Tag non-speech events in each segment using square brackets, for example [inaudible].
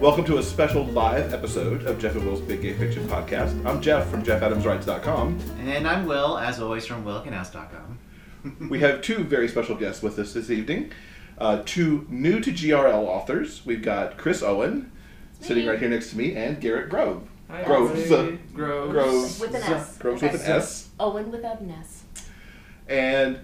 Welcome to a special live episode of Jeff and Will's Big Gay Fiction Podcast. I'm Jeff from JeffAdamsWrites.com. And I'm Will, as always, from WillKnauss.com. We have two very special guests with us this evening. Uh, two new to GRL authors. We've got Chris Owen, sitting right here next to me, and Garrett Grove. Hi, Groves. everybody. Groves. Groves. With an S. Groves Okay. with an S. Owen with an S. And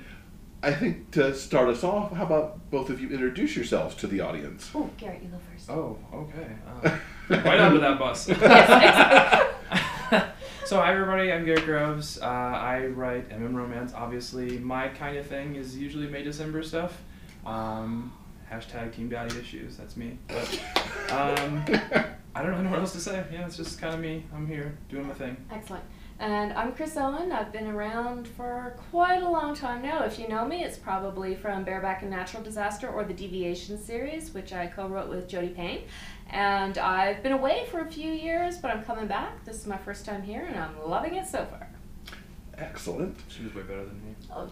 I think to start us off, how about both of you introduce yourselves to the audience? Oh, Garrett, you go first. Oh, okay. Uh, [laughs] right onto that bus. [laughs] so, hi everybody. I'm Garrett Groves. Uh, I write MM romance. Obviously, my kind of thing is usually May December stuff. Um, hashtag Team Daddy issues. That's me. But um, I don't really know what else to say. Yeah, it's just kind of me. I'm here doing my thing. Excellent. And I'm Chris Owen. I've been around for quite a long time now. If you know me, it's probably from Bareback and Natural Disaster or the Deviation series, which I co-wrote with Jodi Payne. And I've been away for a few years, but I'm coming back. This is my first time here, and I'm loving it so far. Excellent. She was way better than me. Oh,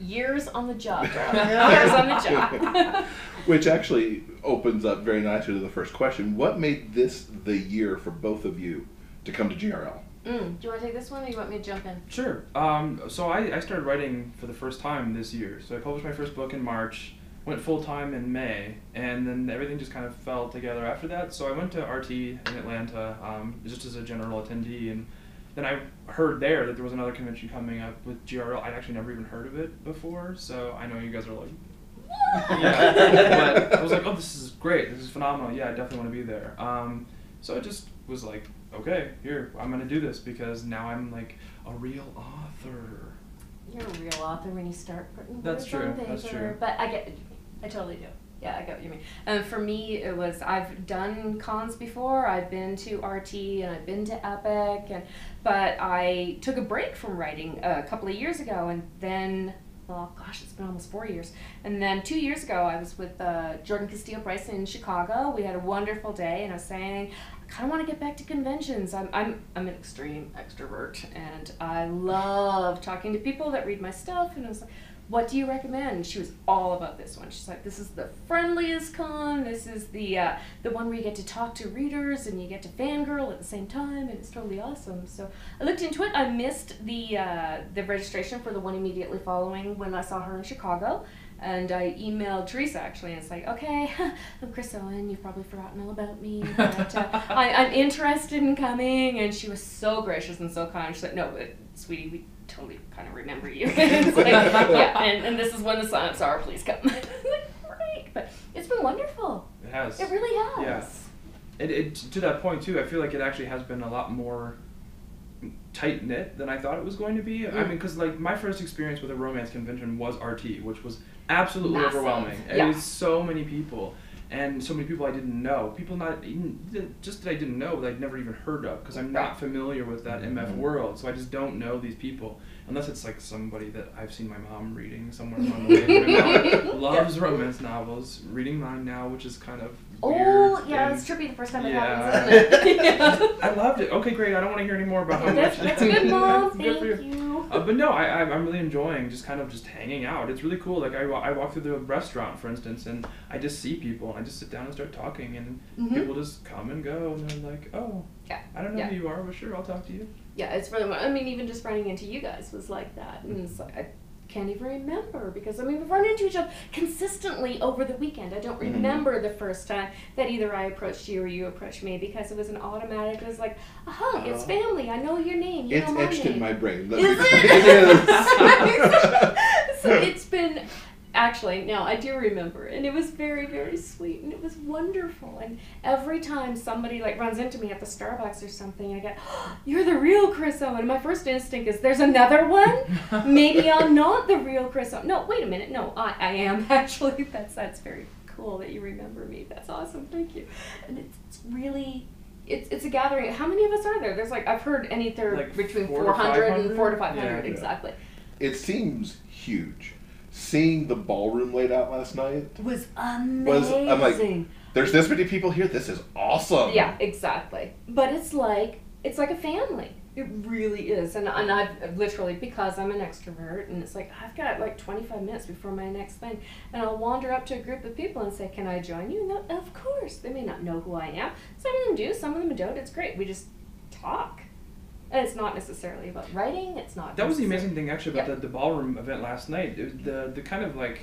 years on the job. [laughs] Years on the job. [laughs] Which actually opens up very nicely to the first question. What made this the year for both of you to come to GRL? Mm, do you want to take this one, or you want me to jump in? Sure. Um, so I, I started writing for the first time this year. So I published my first book in March, went full time in May, and then everything just kind of fell together after that. So I went to RT in Atlanta um, just as a general attendee, and then I heard there that there was another convention coming up with GRL. I'd actually never even heard of it before, so I know you guys are like, [laughs] yeah. but I was like, oh, this is great. This is phenomenal. Yeah, I definitely want to be there. Um, so I just was like, okay, here, I'm gonna do this because now I'm like a real author. You're a real author when you start putting That's true, on paper. that's true. But I get, I totally do. Yeah, I get what you mean. And for me, it was I've done cons before. I've been to RT and I've been to Epic, and but I took a break from writing a couple of years ago, and then. Well, gosh, it's been almost four years. And then two years ago, I was with uh, Jordan Castillo Price in Chicago. We had a wonderful day, and I was saying, I kind of want to get back to conventions. I'm, I'm, I'm an extreme extrovert, and I love talking to people that read my stuff. And I was like, what do you recommend? And she was all about this one. She's like, this is the friendliest con. This is the uh, the one where you get to talk to readers and you get to fangirl at the same time, and it's totally awesome. So I looked into it. I missed the uh, the registration for the one immediately following when I saw her in Chicago. And I emailed Teresa actually, and it's like, okay, [laughs] I'm Chris Owen. You've probably forgotten all about me, but uh, [laughs] I, I'm interested in coming. And she was so gracious and so kind. She's like, no, but, sweetie, we totally kind of remember you. [laughs] it's like, yeah, and, and this is when the signups are. Please come. [laughs] like, Great, but it's been wonderful. It has. It really has. Yeah. It, it to that point too. I feel like it actually has been a lot more tight knit than I thought it was going to be. I Mm. mean, because like my first experience with a romance convention was RT, which was absolutely Massive. overwhelming. Yeah. It was so many people. And so many people I didn't know, people not even just that I didn't know that I'd never even heard of, because I'm not familiar with that MF mm-hmm. world, so I just don't know these people, unless it's like somebody that I've seen my mom reading somewhere along the way. My [laughs] mom loves romance novels, reading mine now, which is kind of Oh, yeah, it's trippy the first time it Yeah. happens, isn't it? yeah. I loved it. Okay, great. I don't want to hear any more about how [laughs] That's, much. that's good, [laughs] Mom. Thank you. Uh, but no, I, I'm I'm really enjoying just kind of just hanging out. It's really cool. Like I, I walk through the restaurant, for instance, and I just see people, and I just sit down and start talking, and Mhm. people just come and go, and they're like, oh, Yeah. I don't know Yeah. who you are, but sure, I'll talk to you. Yeah, it's really. I mean, even just running into you guys was like that, and it's like I can't even remember because I mean we've run into each other consistently over the weekend. I don't Mhm. remember the first time that either I approached you or you approached me because it was an automatic. It was like, aha, it's Oh. family. I know your name. You It's know my etched name. in my brain. Let Is me- it? [laughs] [laughs] it is. [laughs] so it's been actually no, I do remember, and it was very very sweet, and it was wonderful. And every time somebody like runs into me at the Starbucks or something, I get, oh, [gasps] "You're the real Chris Owen." And my first instinct is, "There's another one. [laughs] Maybe I'm not the real Chris Owen." No, wait a minute. No, I, I am [laughs] actually. That's that's very cool that you remember me. That's awesome. Thank you. And it's, it's really. It's, it's a gathering. How many of us are there? There's like I've heard anything Like between four to 400 and 500? 4 to 500 Yeah. exactly. It seems huge. Seeing the ballroom laid out last night, It was amazing. Was- I'm like, there's this many people here. This is awesome. yeah, exactly. But it's like it's like a family. It really is, and and I've literally because I'm an extrovert, and it's like I've got like 25 minutes before my next thing, and I'll wander up to a group of people and say, "Can I join you?" And of course, they may not know who I am. Some of them do, some of them don't. It's great. We just talk, and it's not necessarily about writing. It's not. That was the amazing thing actually about Yeah. the, the ballroom event last night. It the the kind of like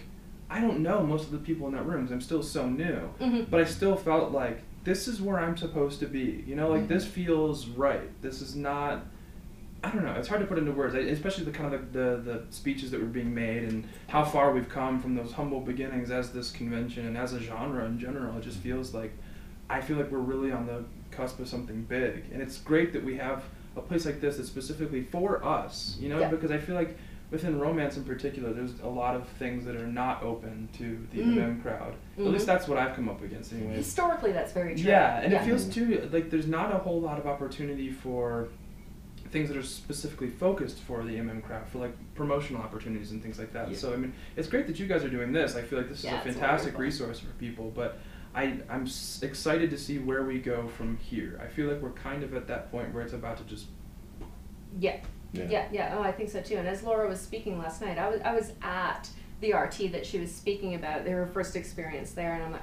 I don't know most of the people in that room. I'm still so new, Mhm. but I still felt like this is where I'm supposed to be. You know, like Mhm. this feels right. This is not. I don't know. It's hard to put into words, I- especially the kind of the, the, the speeches that were being made and how far we've come from those humble beginnings as this convention and as a genre in general. It just feels like I feel like we're really on the cusp of something big, and it's great that we have a place like this that's specifically for us. You know, Yeah. because I feel like within romance in particular, there's a lot of things that are not open to the Mm. MM crowd. At Mhm. least that's what I've come up against, anyway. Historically, that's very true. Yeah, and Yeah. it feels too like there's not a whole lot of opportunity for things that are specifically focused for the MM crowd, for like promotional opportunities and things like that. Yeah. So I mean, it's great that you guys are doing this. I feel like this Yeah, is a fantastic resource for people, but. I, I'm s- excited to see where we go from here. I feel like we're kind of at that point where it's about to just Yeah. Yeah. Yeah, yeah. Oh, I think so too. And as Laura was speaking last night, I was I was at the RT that she was speaking about. Their first experience there, and I'm like,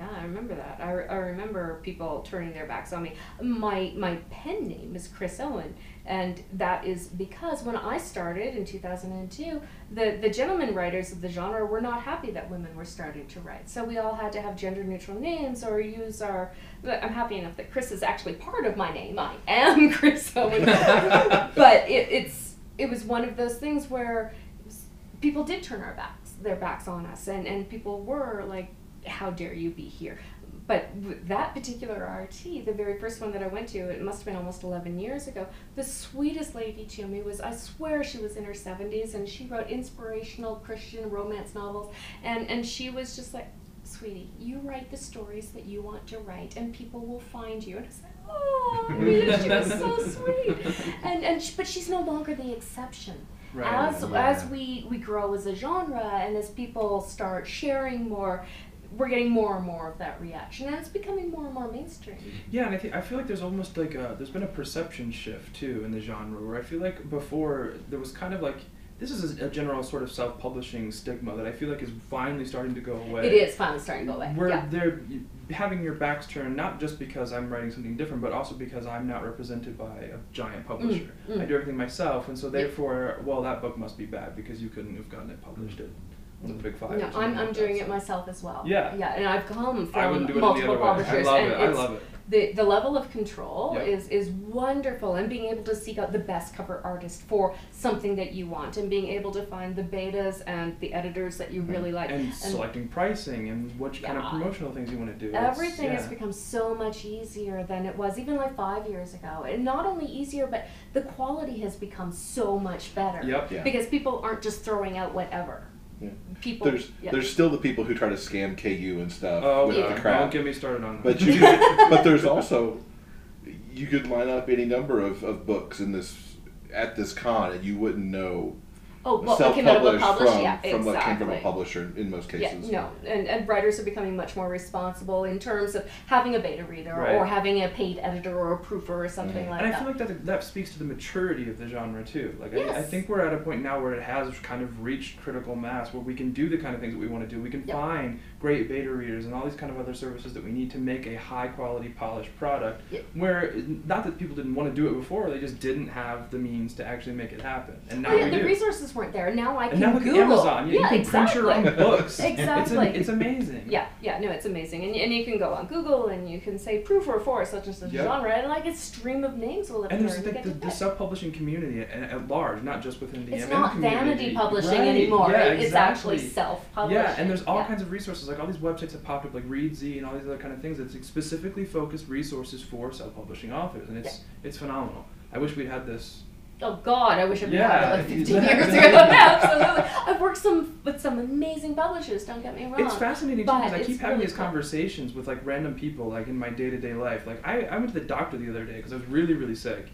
yeah, I remember that. I, re- I remember people turning their backs on me. My my pen name is Chris Owen, and that is because when I started in 2002, the the gentleman writers of the genre were not happy that women were starting to write. So we all had to have gender neutral names or use our. I'm happy enough that Chris is actually part of my name. I am [laughs] Chris Owen, [laughs] but it, it's it was one of those things where was- people did turn our backs their backs on us, and and people were like, "How dare you be here?" But that particular RT, the very first one that I went to, it must have been almost 11 years ago. The sweetest lady to me was, I swear she was in her 70s, and she wrote inspirational Christian romance novels. And, and she was just like, sweetie, you write the stories that you want to write, and people will find you. And I was like, oh, I she was so sweet. And, and she, but she's no longer the exception. Right. As, yeah. as we, we grow as a genre and as people start sharing more, we're getting more and more of that reaction, and it's becoming more and more mainstream. Yeah, and I think I feel like there's almost like a there's been a perception shift too in the genre where I feel like before there was kind of like this is a, a general sort of self-publishing stigma that I feel like is finally starting to go away. It is finally starting to go away. Where yeah. they're having your backs turned not just because I'm writing something different, but also because I'm not represented by a giant publisher. mm. I do everything myself, and so Yep. therefore, well, that book must be bad because you couldn't have gotten it published at one of the big five. No, I'm, I'm that, doing so. it myself as well. Yeah. Yeah, and I've come I from wouldn't do it multiple any other way. I publishers, love and it. I it's love it. the the level of control Yep. is is wonderful, and being able to seek out the best cover artist for something that you want, and being able to find the betas and the editors that you really like, and selecting pricing and which kind of promotional things you want to do. It's- Everything has become so much easier than it was even like five years ago. And not only easier, but the quality has become so much better. Yep. Yeah. Because people aren't just throwing out whatever. Yeah. People. There's yeah. there's still the people who try to scam KU and stuff Oh, with yeah. the don't get me started on that. But [laughs] you but there's also you could line up any number of, of books in this at this con and you wouldn't know oh, well, what came out of a self-published published? from, yeah, from what came from a exactly. publisher in most Yeah, cases. no, and, and writers are becoming much more responsible in terms of having a beta reader Right. or having a paid editor or a proofer or something Mhm. like and I that. feel like that that speaks to the maturity of the genre too. Like I, I Yes. think we're at a point now where it has kind of reached critical mass, where we can do the kind of things that we want to do. We can Yep. find great beta readers and all these kind of other services that we need to make a high quality, polished product. Yep. Where not that people didn't want to do it before, they just didn't have the means to actually make it happen. And now Oh, yeah, we the do. resources weren't there. Now I can and now Google. at Amazon. You, you yeah, can exactly. print your own books. [laughs] Exactly. It's, a, it's amazing. Yeah, yeah, no, it's amazing, and, and you can go on Google and you can say proof or for such and such Yep. genre, and like a stream of names will appear. And there's the, you the, to the pick. self-publishing community at, at large, not just within the Amazon. It's MM not community. vanity publishing Right, anymore. Yeah, it- It's actually exactly. self-publishing. Yeah, and there's all Yeah. kinds of resources, like all these websites have popped up, like Reedsy and all these other kind of things. It's like specifically focused resources for self-publishing authors, and it's it's phenomenal. I wish we'd had this. Oh God, I wish I'd been Yeah, out like 15 exactly. [laughs] years ago. [laughs] Absolutely, I've worked some with some amazing publishers. Don't get me wrong. It's fascinating too because I keep having really these cool. conversations with like random people, like in my day-to-day life. Like I, I went to the doctor the other day because I was really really sick.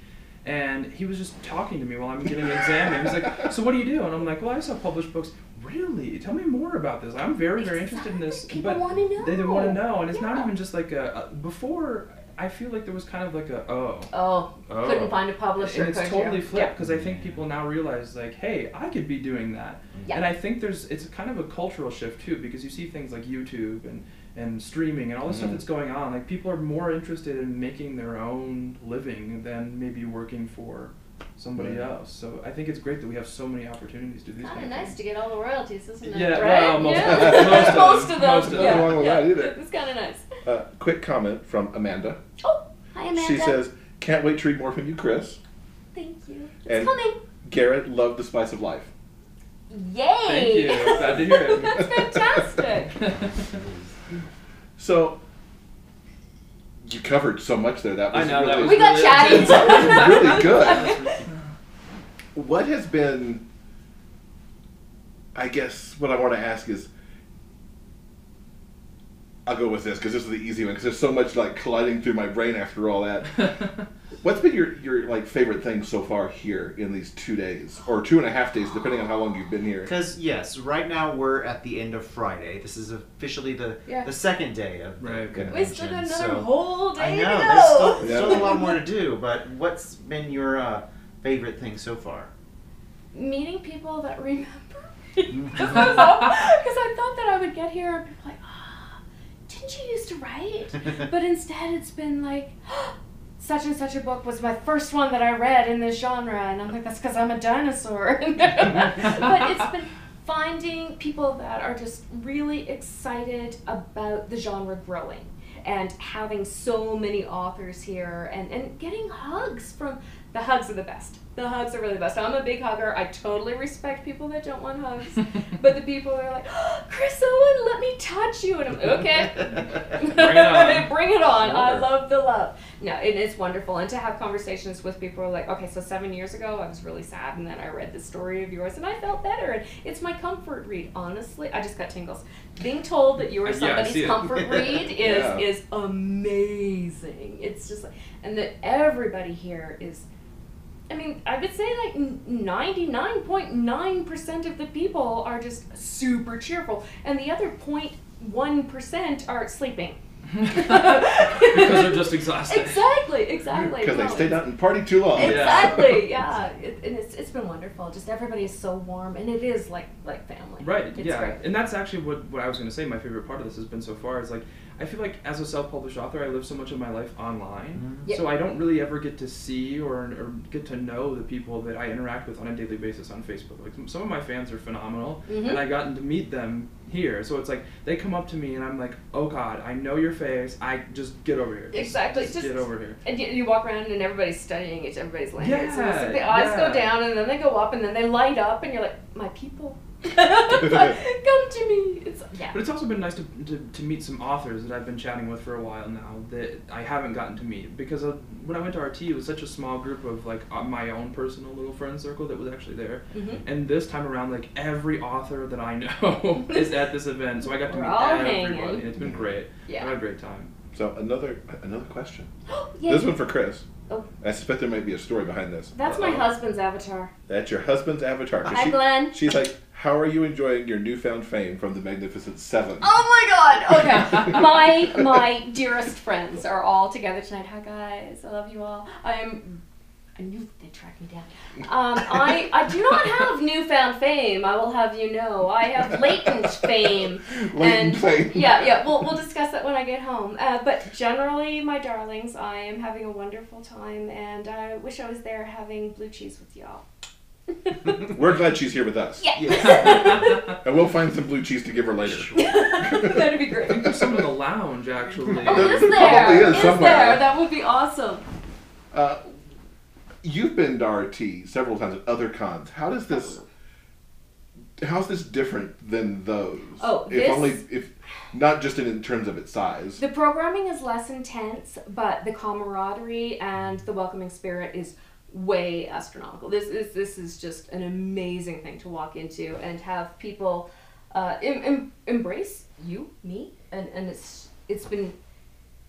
And he was just talking to me while I'm getting an exam. And he's like, [laughs] "So what do you do?" And I'm like, "Well, I sell published books." Really? Tell me more about this. I'm very, very interested in this. People but wanna know. They, they want to know, and it's not even just like a, a before. I feel like there was kind of like a oh. Oh, Oh. couldn't find a publisher. And it's totally you? flipped because I think people now realize like, hey, I could be doing that. Yeah. And I think there's it's kind of a cultural shift too because you see things like YouTube and and streaming and all this stuff Mhm. that's going on. Like people are more interested in making their own living than maybe working for somebody Right. else. So I think it's great that we have so many opportunities to do these Kind kind of of nice things. to get all the royalties, isn't it? Yeah, right? well, most- yeah. [laughs] most of them, most of them. most of yeah, them. Nothing wrong with yeah. that either. It's kind of nice. Uh, quick comment from Amanda. Oh, hi Amanda. She says, "Can't wait to read more from you, Chris." "Thank you. It's And- coming." Garrett loved the spice of life. Yay! Thank you. Glad to hear it. [laughs] That's fantastic. So you covered so much there. That I was know, really, that was we got really- chatty. [laughs] [laughs] really good. What has been? I guess what I want to ask is. I'll go with this because this is the easy one because there's so much like colliding through my brain after all that. [laughs] What's been your, your like favorite thing so far here in these two days or two and a half days, depending on how long you've been here? Because yes, right now we're at the end of Friday. This is officially the Yeah. the second day of the Right. we convention. still got another so whole day I know go. there's still, Yeah. still a lot more to [laughs] do. But what's been your uh, favorite thing so far? Meeting people that remember. [laughs] Because I thought that I would get here and be like, didn't you used to write? [laughs] but instead, it's been like, [gasps] such and such a book was my first one that I read in this genre, and I'm like, that's because I'm a dinosaur. [laughs] but it's been finding people that are just really excited about the genre growing and having so many authors here and, and getting hugs from the hugs are the best. The hugs are really the best. I'm a big hugger. I totally respect people that don't want hugs. [laughs] but the people that are like, oh, Chris Owen, let me touch you. And I'm like, okay. [laughs] Bring it on. [laughs] Bring it on. I love the love. No, it is wonderful. And to have conversations with people are like, okay, so seven years ago I was really sad and then I read the story of yours and I felt better. And it's my comfort read, honestly. I just got tingles. Being told that you are somebody's it. comfort read is Yeah. is amazing. It's just like, and that everybody here is I mean, I would say like 99.9% of the people are just super cheerful, and the other 0.1% are sleeping. because they're just [laughs] exhausted. Exactly, exactly. Because they stayed out and party too long. Yeah. Exactly, yeah. It, and it's, it's been wonderful. Just everybody is so warm, and it is like like family. Right. It's yeah. great. And that's actually what, what I was going to say. My favorite part of this has been so far is like I feel like as a self-published author, I live so much of my life online, Yeah. so I don't really ever get to see or, or get to know the people that I interact with on a daily basis on Facebook. Like some of my fans are phenomenal, Mhm. and I gotten to meet them here. So it's like they come up to me and I'm like, oh God, I know your face. I just get over here. Exactly, Just, just- get over here. And you, you walk around and everybody's studying each everybody's language. so like the Yeah, eyes go down and then they go up and then they light up and you're like, my people, [laughs] come to me. It's yeah. But it's also been nice to, to, to meet some authors that I've been chatting with for a while now that I haven't gotten to meet because of, when I went to RT, it was such a small group of like uh, my own personal little friend circle that was actually there. Mhm. And this time around, like every author that I [laughs] know [laughs] is at this event, so I got to We're meet all everybody. hanging. It's been great. Yeah. I had a great time. So another another question. [gasps] Yay. This one for Chris. Oh. I suspect there might be a story behind this. That's my Uh-oh. husband's avatar. That's your husband's avatar. Hi, she- Glenn. She's like, how are you enjoying your newfound fame from the Magnificent Seven? Oh my god! Okay. [laughs] my my dearest friends are all together tonight. Hi guys, I love you all. I am I knew they'd track me down. Um, I, I do not have newfound fame, I will have you know. I have latent fame. [laughs] Latent and fame. Yeah, yeah, we'll, we'll discuss that when I get home. Uh, but generally, my darlings, I am having a wonderful time, and I wish I was there having blue cheese with y'all. [laughs] We're glad she's here with us. Yeah. [laughs] And we'll find some blue cheese to give her later. [laughs] That'd be great. I great. think there's some in the lounge actually. Oh, There is there? probably is Is somewhere. there? That would be awesome. Uh, you've been to RT several times at other cons. How does this? How's this different than those? Oh, if this- only if not just in, in terms of its size. The programming is less intense, but the camaraderie and the welcoming spirit is way astronomical. This is this is just an amazing thing to walk into and have people uh, em- em- embrace you, me, and and it's it's been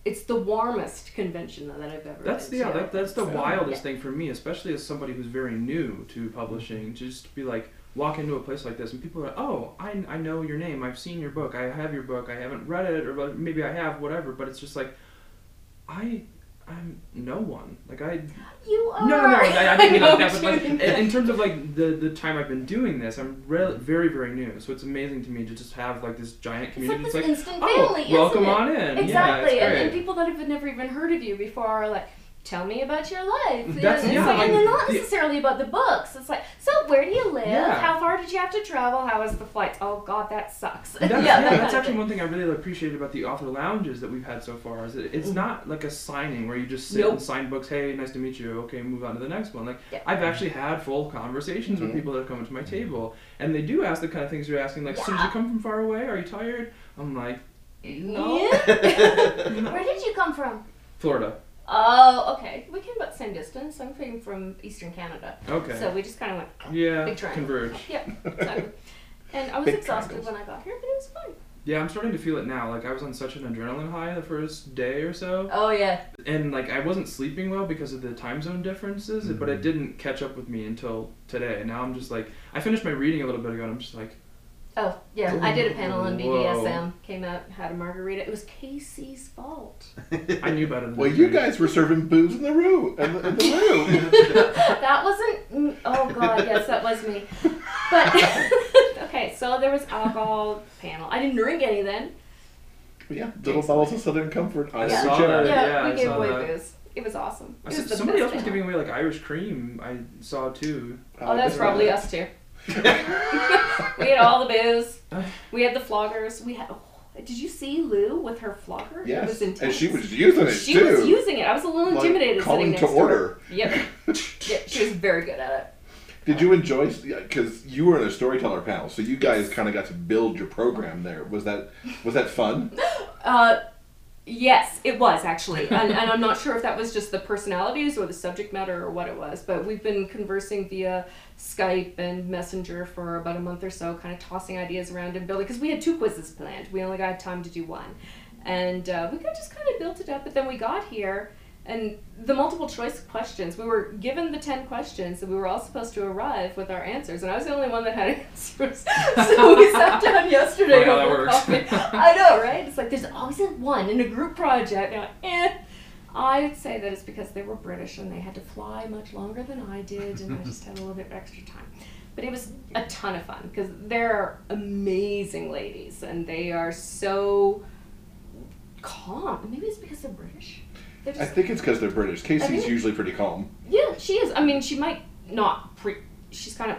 it's the warmest convention that I've ever. That's been yeah, to. that, that's the So, wildest yeah. thing for me, especially as somebody who's very new to publishing. Just to be like walk into a place like this and people are like, oh, I, I know your name, I've seen your book, I have your book, I haven't read it, or maybe I have, whatever. But it's just like, I I'm no one. Like I You are. no no no. I, I didn't [laughs] mean like that. But like in, in terms of like the the time I've been doing this, I'm re- very very new. So it's amazing to me to just have like this giant It's community. like It's this instant oh, family, isn't welcome it? on in. Exactly, Yeah, it's and, and people that have never even heard of you before are like, "Tell me about your life." That's- and, it's yeah, like, and they're not the- necessarily about the books. It's like, so where do you live? Yeah. How far did you have to travel? How was the flight? Oh God, that sucks. That's, [laughs] yeah, yeah, that's actually one thing I really appreciate about the author lounges that we've had so far. Is that it's not like a signing where you just sit Nope. and sign books. Hey, nice to meet you. Okay, move on to the next one. Like Yeah. I've actually had full conversations Mhm. with people that have come to my table, and they do ask the kind of things you're asking. Like, so did you come from far away? Are you tired? I'm like, no, Yeah. no. [laughs] Where did you come from? Florida. Oh, okay. We came about the same distance. I'm from from Eastern Canada, Okay. so we just kind of went. yeah, Big triangle. converge. Yep. Exactly. [laughs] And I was Big exhausted triangles. when I got here, but it was fun. Yeah, I'm starting to feel it now. Like I was on such an adrenaline high the first day or so, Oh yeah. and like I wasn't sleeping well because of the time zone differences, but it Mhm. didn't catch up with me until today. And now I'm just like I finished my reading a little bit ago, and I'm just like, Oh yeah. I did a panel on Whoa. BDSM. Came out, had a margarita. It was K.C.'s fault. [laughs] I knew better than Well, you guys were serving booze in the room. In the, in the room. [laughs] that wasn't. Oh god, yes, that was me. But [laughs] okay, so there was alcohol panel. I didn't drink any then. yeah, little bottles of Southern Comfort I every saw that. Yeah, yeah, I we gave away that. booze. It was awesome. I It said was the somebody best else was giving away like Irish cream. I saw too. Oh, that's Uh, probably us too. [laughs] we had all the booze. We had the floggers. We had. Oh, did you see Lou with her flogger? It was intense. and she was using it She too. was using it. I was a little Like, intimidated calling sitting to next to her. order. Yep. [laughs] Yep. She was very good at it. Did you enjoy? Because you were in a storyteller panel, so you guys kind of got to build your program there. Was that was that fun? [laughs] Uh, yes, it was actually, and, and I'm not sure if that was just the personalities or the subject matter or what it was. But we've been conversing via Skype and Messenger for about a month or so, kind of tossing ideas around and building. Because we had two quizzes planned, we only got time to do one, and uh, we got just kind of built it up. But then we got here. And the multiple choice questions, we were given the 10 questions and we were all supposed to arrive with our answers. And I was the only one that had [laughs] answers. so we sat down [laughs] yesterday over coffee. I know, right? It's like there's always a one in a group project. And I'm like, eh. I'd say that it's because they were British and they had to fly much longer than I did, and I just had a little bit of extra time. But it was a ton of fun because they're amazing ladies and they are so calm. Maybe it's because they're British. They're I think it's because they're British. K.C.'s think- usually pretty calm. yeah, she is. I mean, she might not pre. She's kind of,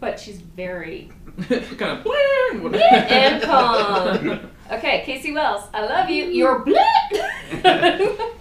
but she's very [laughs] kind of [laughs] and [laughs] calm. Okay, K.C. Wells, I love you. You're blit.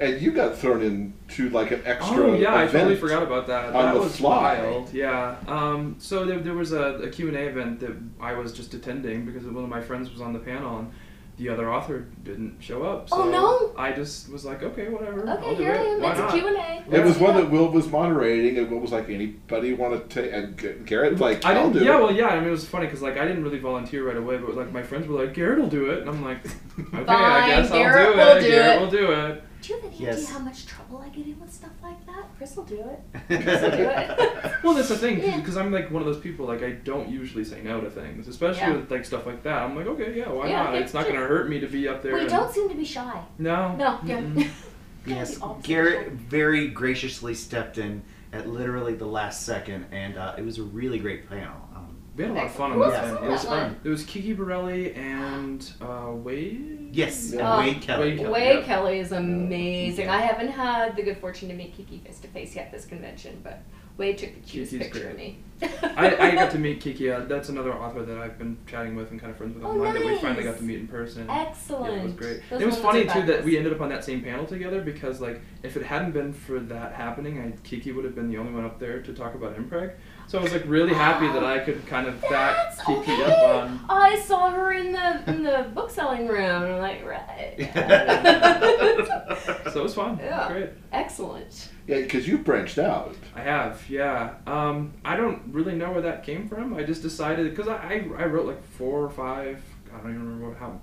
And you got thrown into like an extra Oh yeah, I event. totally forgot about that. on that the was fly. wild. Yeah. Um, so there, there was a, a Q&A event that I was just attending because one of my friends was on the panel and the other author didn't show up. So Oh, no? I just was like, okay, whatever. I'll okay, do here I it. am. Why It's a not? Q and A. It was one that Will was moderating, and Will was like, "Anybody want to take?" And G- Garrett like, I "I'll didn't. do yeah, it." well, yeah. I mean, it was funny because like I didn't really volunteer right away, but like my friends were like, "Garrett will do it," and I'm like, [laughs] "Okay, Fine, I guess Garrett I'll do will it. do Garrett it." will do it." Do you have any Yes. idea how much trouble I get in with stuff like that? Chris will do it. [laughs] Chris will do it. [laughs] Well, that's the thing Yeah. because I'm like one of those people like I don't usually say no to things, especially Yeah. with like stuff like that. I'm like, okay, yeah, why Yeah, not? It's not gonna hurt me to be up there. we and- don't seem to be shy. No. No, yeah. Mm-mm. [laughs] Yes, Garrett very graciously stepped in at literally the last second, and uh, it was a really great panel. Um, We had a lot of fun on Who that else thing. was It was that fun. one? It was Kiki Burrelli and uh, Wade. yes, Yeah. and Wade Kelly. Wade Kelly. Wade yeah. Kelly is amazing. Yeah. I haven't had the good fortune to meet Kiki face to face yet this convention, but Wade took the cutest Kiki's picture great. of me. I, I got to meet Kiki. Uh, that's another author that I've been chatting with and kind of friends with Oh, online that we finally got to meet in person. Excellent. Yeah, it was great. Those it was funny too that we ended up on that same panel together because like if it hadn't been for that happening, I, Kiki would have been the only one up there to talk about Mpreg. So I was like really happy that I could kind of back That's Kiki okay. up on. I saw her in the in the [laughs] book selling room. and I'm like, right. [laughs] So it was fun. Yeah. great. Excellent. Yeah, because you branched out. I have, yeah. Um, I don't really know where that came from. I just decided because I, I I wrote like four or five. I don't even remember how.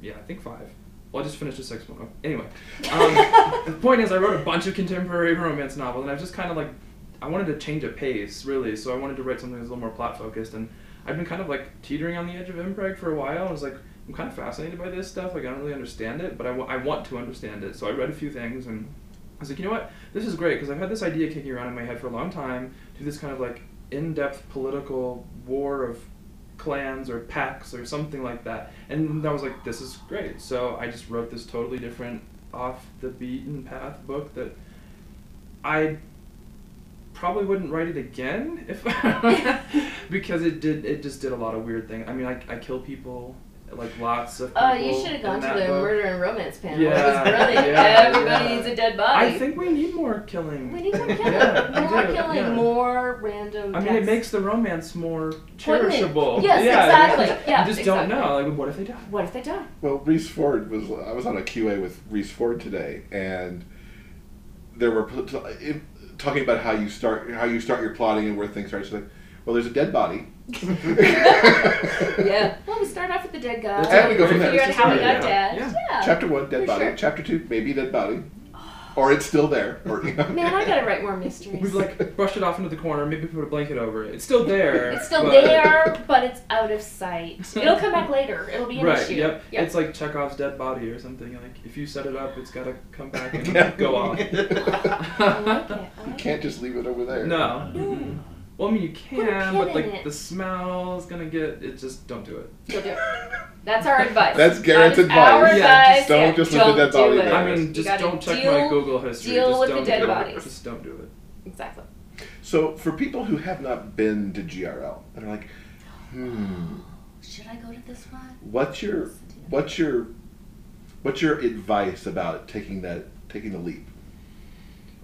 Yeah, I think five. Well, I just finished a sixth one. Anyway, um, [laughs] the point is, I wrote a bunch of contemporary romance novels, and I was just kind of like, I wanted to change a pace, really. So I wanted to write something that was a little more plot focused, and I've been kind of like teetering on the edge of mpreg for a while. I was like, I'm kind of fascinated by this stuff. Like I don't really understand it, but I, w- I want to understand it. So I read a few things and I was like, you know what? This is great because I've had this idea kicking around in my head for a long time. Do this kind of like in-depth political war of clans or packs or something like that. And I was like, this is great. So I just wrote this totally different, off the beaten path book that I probably wouldn't write it again if [laughs] [laughs] because it did it just did a lot of weird things. I mean, I, I kill people like lots of people. Uh, you should have gone to the book. murder and romance panel. Yeah, it was [laughs] brilliant. yeah, Everybody yeah. needs a dead body. I think we need more killing. we need more [laughs] killing. Yeah, more do, killing. yeah. More random. I mean, it makes the romance more Poignant. cherishable. Yes, yeah, exactly. [laughs] Yeah, you just exactly. don't know. Like, what if they die? What if they die? Well, Rhys Ford was. I was on a QA with Rhys Ford today, and there were pl- in- talking about how you start how you start your plotting and where things start. She's like, well, there's a dead body. [laughs] Yeah. Well, we start off with the dead guy. That's And we go from figure there. out how he got dead. Yeah. Yeah. Chapter one, dead For body. sure. Chapter two, maybe dead body, [sighs] or it's still there. Or you know. Man, I gotta write more mysteries. We've like brushed it off into the corner. Maybe put a blanket over it. It's still there. It's still but- there, [laughs] but it's out of sight. It'll come back later. It'll be an Right. issue. Yep. Yep. It's like Chekhov's dead body or something. Like if you set it up, it's gotta come back and [laughs] Yeah. go on. I like You can't just leave it over there. No. No. Well, I mean you can, but in like it. the smell's gonna get. It just don't do it. Don't do it. That's our advice. [laughs] That's Garrett's That is Our advice. Yeah, advice. just don't yeah, just leave the don't dead body do it. I mean, just don't check deal- my Google history. deal just with the don't dead bodies. It. Just don't do it. Exactly. So, for people who have not been to GRL and are like, hmm, Should I go to this one? what's your what's your what's your advice about taking that taking the leap?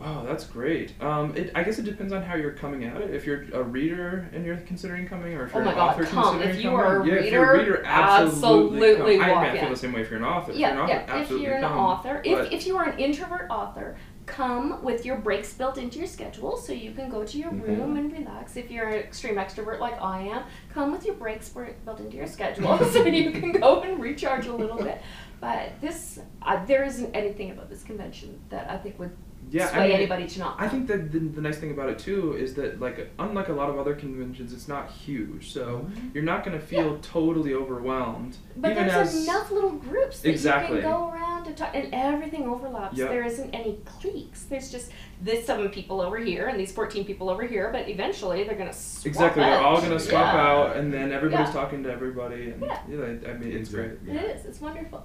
Oh, that's great. Um, it, I guess it depends on how you're coming at it. If you're a reader and you're considering coming, or if Oh you're my an God, author come. considering If you coming. are a yeah, if you're a reader, absolutely, absolutely come. I, mean, I feel the same way if you're an author. if Yeah, you're an author, yeah. If you're an come. author, if, But- if you are an introvert author, come with your breaks built into your schedule so you can go to your Mhm. room and relax. If you're an extreme extrovert like I am, come with your breaks built into your [laughs] schedule [laughs] so you can go and recharge a little bit. But this, uh, there isn't anything about this convention that I think would yeah, sway I mean, anybody to not. I think that the, the nice thing about it too is that like unlike a lot of other conventions, it's not huge, so mm-hmm. you're not gonna feel totally overwhelmed. But there's as enough little groups that Exactly. you can go around and talk, and everything overlaps. Yep. There isn't any cliques. There's just this seven people over here and these fourteen people over here. But eventually, they're gonna swap exactly, they're out. all gonna swap Yeah. out, and then everybody's Yeah. talking to everybody, and Yeah. yeah, I mean it's great. It is. It's wonderful.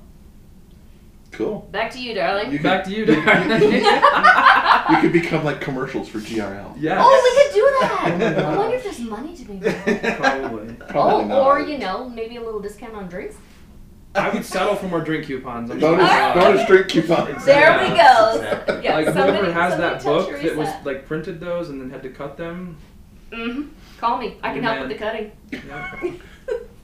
Cool. Back to you, darling. You Back could- to you, you- Darren. [laughs] You could become like commercials for GRL. Yes. Oh, we could do Oh that. [laughs] I wonder if there's money to be made. Probably. Probably oh, not. or you know, maybe a little discount on drinks. I would settle for more drink coupons. I'm Bonus, sure. bonus drink coupons. There we go. Exactly. Yeah, like somebody, whoever has that book your that was like printed those and then had to cut them. Mm-hmm. Call me. I can Yeah. help with the cutting. Yeah. [laughs]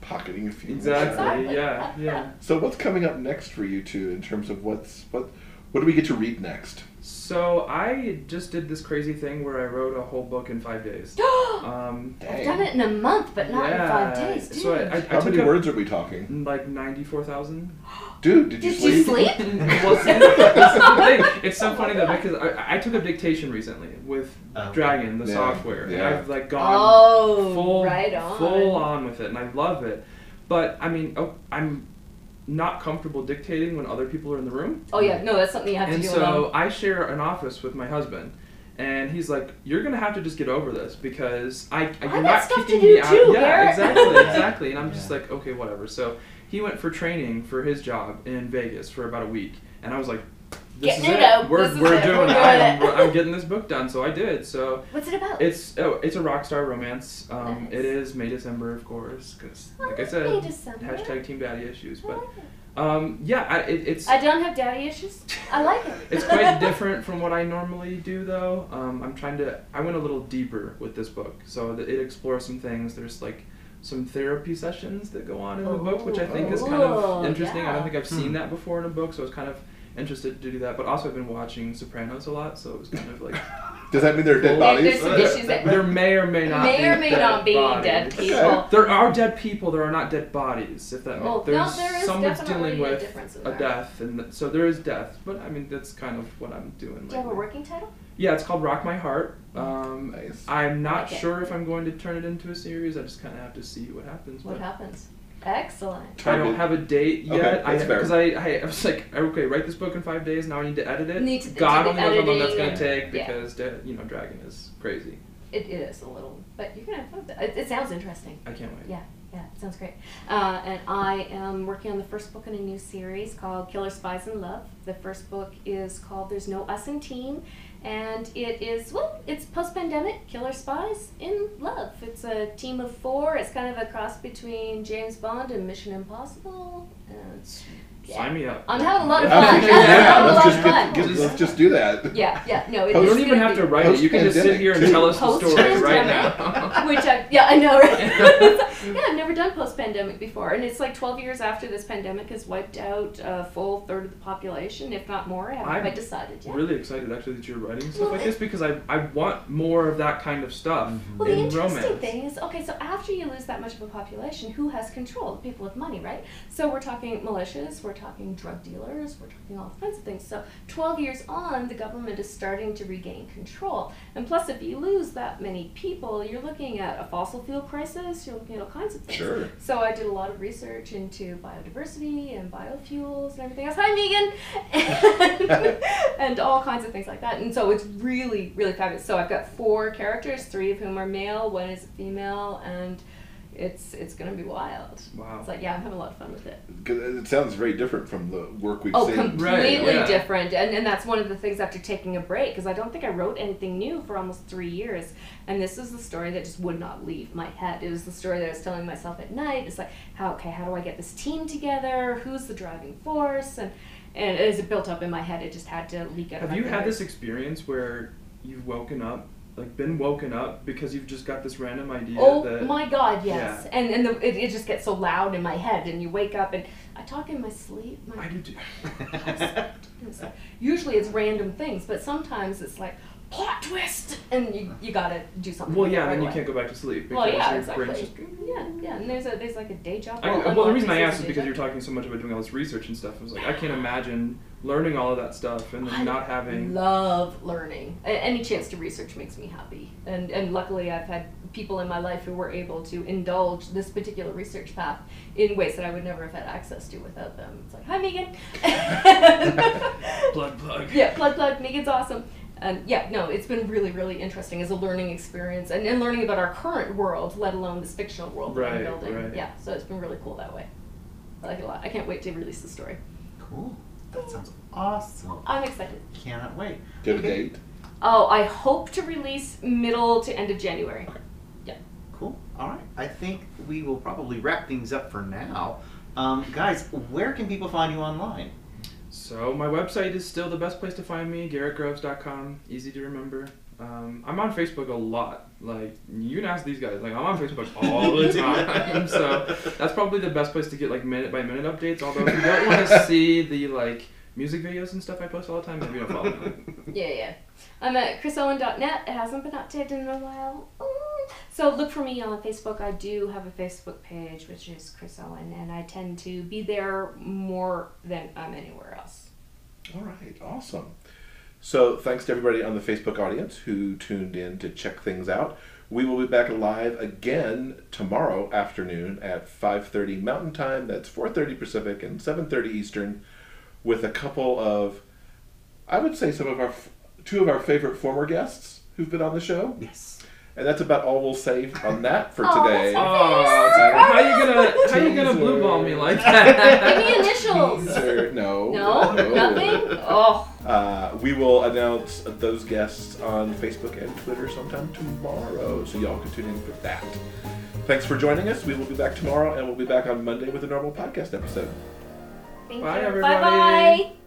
Pocketing a few. Exactly. Yeah. Yeah. So what's coming up next for you two in terms of what's what what do we get to read next? So I just did this crazy thing where I wrote a whole book in five days. [gasps] Um, I've done it in a month, but not in five days, dude. So I, I, I How took many up words are we talking? Like ninety-four thousand. [gasps] Dude, did you Did sleep? you sleep? [laughs] [laughs] well, see, the thing. It's so funny though because I, I took up dictation recently with Oh. Dragon, the Yeah, software, and yeah. I've like gone Oh, full right on. full on with it, and I love it. But I mean, oh, I'm not comfortable dictating when other people are in the room, Oh yeah, no, that's something you have and to do so alone. I share an office with my husband. And he's like, "You're gonna have to just get over this because I, I got you're not stuff to kicking do me out." too, yeah, Garrett. exactly, [laughs] exactly. And I'm just like, okay, whatever. So he went for training for his job in Vegas for about a week, and I was like, "This Getting is it it. out. We're, This we're it. doing We're it. I'm. I'm getting this book done." So I did. So What's it about? it's oh, it's a rock star romance. Um, Nice. It is May December, of course, because like I Oh, said, May, hashtag Team Daddy issues. But um, yeah, I, it, it's I don't have daddy issues. I like it. [laughs] it's quite [laughs] different from what I normally do, though. Um, I'm trying to. I went a little deeper with this book, so that it explores some things. There's like some therapy sessions that go on in the book, which I think is kind Oh, of interesting. I don't think I've seen Hmm. that before in a book, so it's kind of interested to do that. But also, I've been watching Sopranos a lot, so it was kind of like [laughs] Does that mean they're dead bodies? there's some there, issues that- there may or may not May be or may dead not be bodies. dead Okay. people. There are dead people. There are not dead bodies. If that Well, makes there's no, there is someone's definitely dealing a with difference a there. death, and th- so there is death. But I mean, that's kind of what I'm doing. Do you have a working title? Yeah, it's called Rock My Heart. Um, Nice. I'm not Okay. sure if I'm going to turn it into a series. I just kind of have to see what happens. What but happens? Excellent. I don't have a date Okay, yet. I that's fair. because I, I I was like okay, write this book in five days. Now I need to edit it. Need to- God do the only knows how long that's editing gonna and- take yeah. because da- you know Dragon is crazy. It, it is a little, but you're gonna have fun with it. It, it sounds interesting. I can't wait. Yeah, yeah, it sounds great. Uh, and I am working on the first book in a new series called Killer Spies in Love. The first book is called There's No Us in Team, and it is well, it's post-pandemic killer spies in love. It's a team of four. It's kind of a cross between James Bond and Mission Impossible. And yeah. Sign me up. I'm having a lot of fun. appreciate I'm that. having a Let's just get, get- let's just do that. [laughs] Yeah, yeah, no, it, You don't even have to write it. You can just sit here and tell us the story right now. [laughs] Which I, yeah, I know, right? [laughs] Mm-hmm. yeah, I've never done post pandemic before. And it's like 12 years after this pandemic has wiped out a full third of the population, if not more. I haven't I'm quite decided yet. really excited actually that you're writing stuff Well, like it- this because I I want more of that kind of stuff mm-hmm. Well, the interesting romance. thing is, okay, so after you lose that much of a population, who has control? The people with money, right? So we're talking militias, we're talking drug dealers, we're talking all kinds of things. So 12 years on, the government is starting to regain control. And plus, if you lose that many people, you're looking at a fossil fuel crisis, you're looking at all kinds of things. Sure. So I did a lot of research into biodiversity and biofuels and everything else. Hi, Megan! [laughs] and all kinds of things like that. And so it's really, really fabulous. So I've got four characters, three of whom are male, one is a female, and it's it's gonna be wild. Wow. It's like yeah, I'm having a lot of fun with it. 'Cause It sounds very different from the work we've Oh, seen. completely Right, yeah. different. And, and that's one of the things after taking a break, because I don't think I wrote anything new for almost three years. And this is the story that just would not leave my head. It was the story that I was telling myself at night. It's like, how, okay, how do I get this team together? Who's the driving force? And, and as it built up in my head, it just had to leak out. of Have my you had this experience where you've woken up, like been woken up because you've just got this random idea Oh that my God, yes. And and the, it, it just gets so loud in my head, and you wake up, and I talk in my sleep. My I do too. [laughs] Usually it's random things, but sometimes it's like plot twist, and you, you gotta do something. Well, yeah, right then you away. can't go back to sleep because Well, yeah, your exactly. just. Yeah, yeah, and there's a there's like a day job. I, Well, well, the reason I asked is because you're talking so much about doing all this research and stuff. I was like, I can't imagine learning all of that stuff and then not having. love learning. A- any chance to research makes me happy, and and luckily I've had people in my life who were able to indulge this particular research path in ways that I would never have had access to without them. It's like, hi Megan. [laughs] [laughs] Blood plug. Yeah, plug plug. Megan's awesome. Um, yeah, no, it's been really, really interesting as a learning experience and, and learning about our current world, let alone this fictional world that I'm building. right. Yeah, so it's been really cool that way. I like it a lot. I can't wait to release the story. Cool. That sounds awesome. I'm excited. Cannot wait. Get a date. Oh, I hope to release middle to end of January. Yeah. Cool. All right. I think we will probably wrap things up for now. Um, guys, where can people find you online? So my website is still the best place to find me, garrettgroves.com. Easy to remember. Um, I'm on Facebook a lot. Like you can ask these guys. Like I'm on Facebook [laughs] all the time. so that's probably the best place to get like minute by minute updates. Although if you don't want to [laughs] see the like music videos and stuff I post all the time, maybe don't follow me. [laughs] Yeah, yeah. I'm at chrisowen.net. It hasn't been updated in a while. Mm. So look for me on Facebook. I do have a Facebook page, which is Chris Owen, and I tend to be there more than I'm anywhere else. All right, awesome. So thanks to everybody on the Facebook audience who tuned in to check things out. We will be back live again tomorrow afternoon at 5:30 Mountain Time. That's 4:30 Pacific and 7:30 Eastern, with a couple of, I would say, some of our two of our favorite former guests who've been on the show. Yes. And that's about all we'll say on that for [laughs] Aw, today. that's Oh, how you gonna how you gonna blue ball me like [laughs] that? Give that? me initials. Teaser. No. No, nothing. Oh, Uh, we will announce those guests on Facebook and Twitter sometime tomorrow, so y'all can tune in for that. Thanks for joining us. We will be back tomorrow, and we'll be back on Monday with a normal podcast episode. Thank Bye, you. everybody. Bye bye.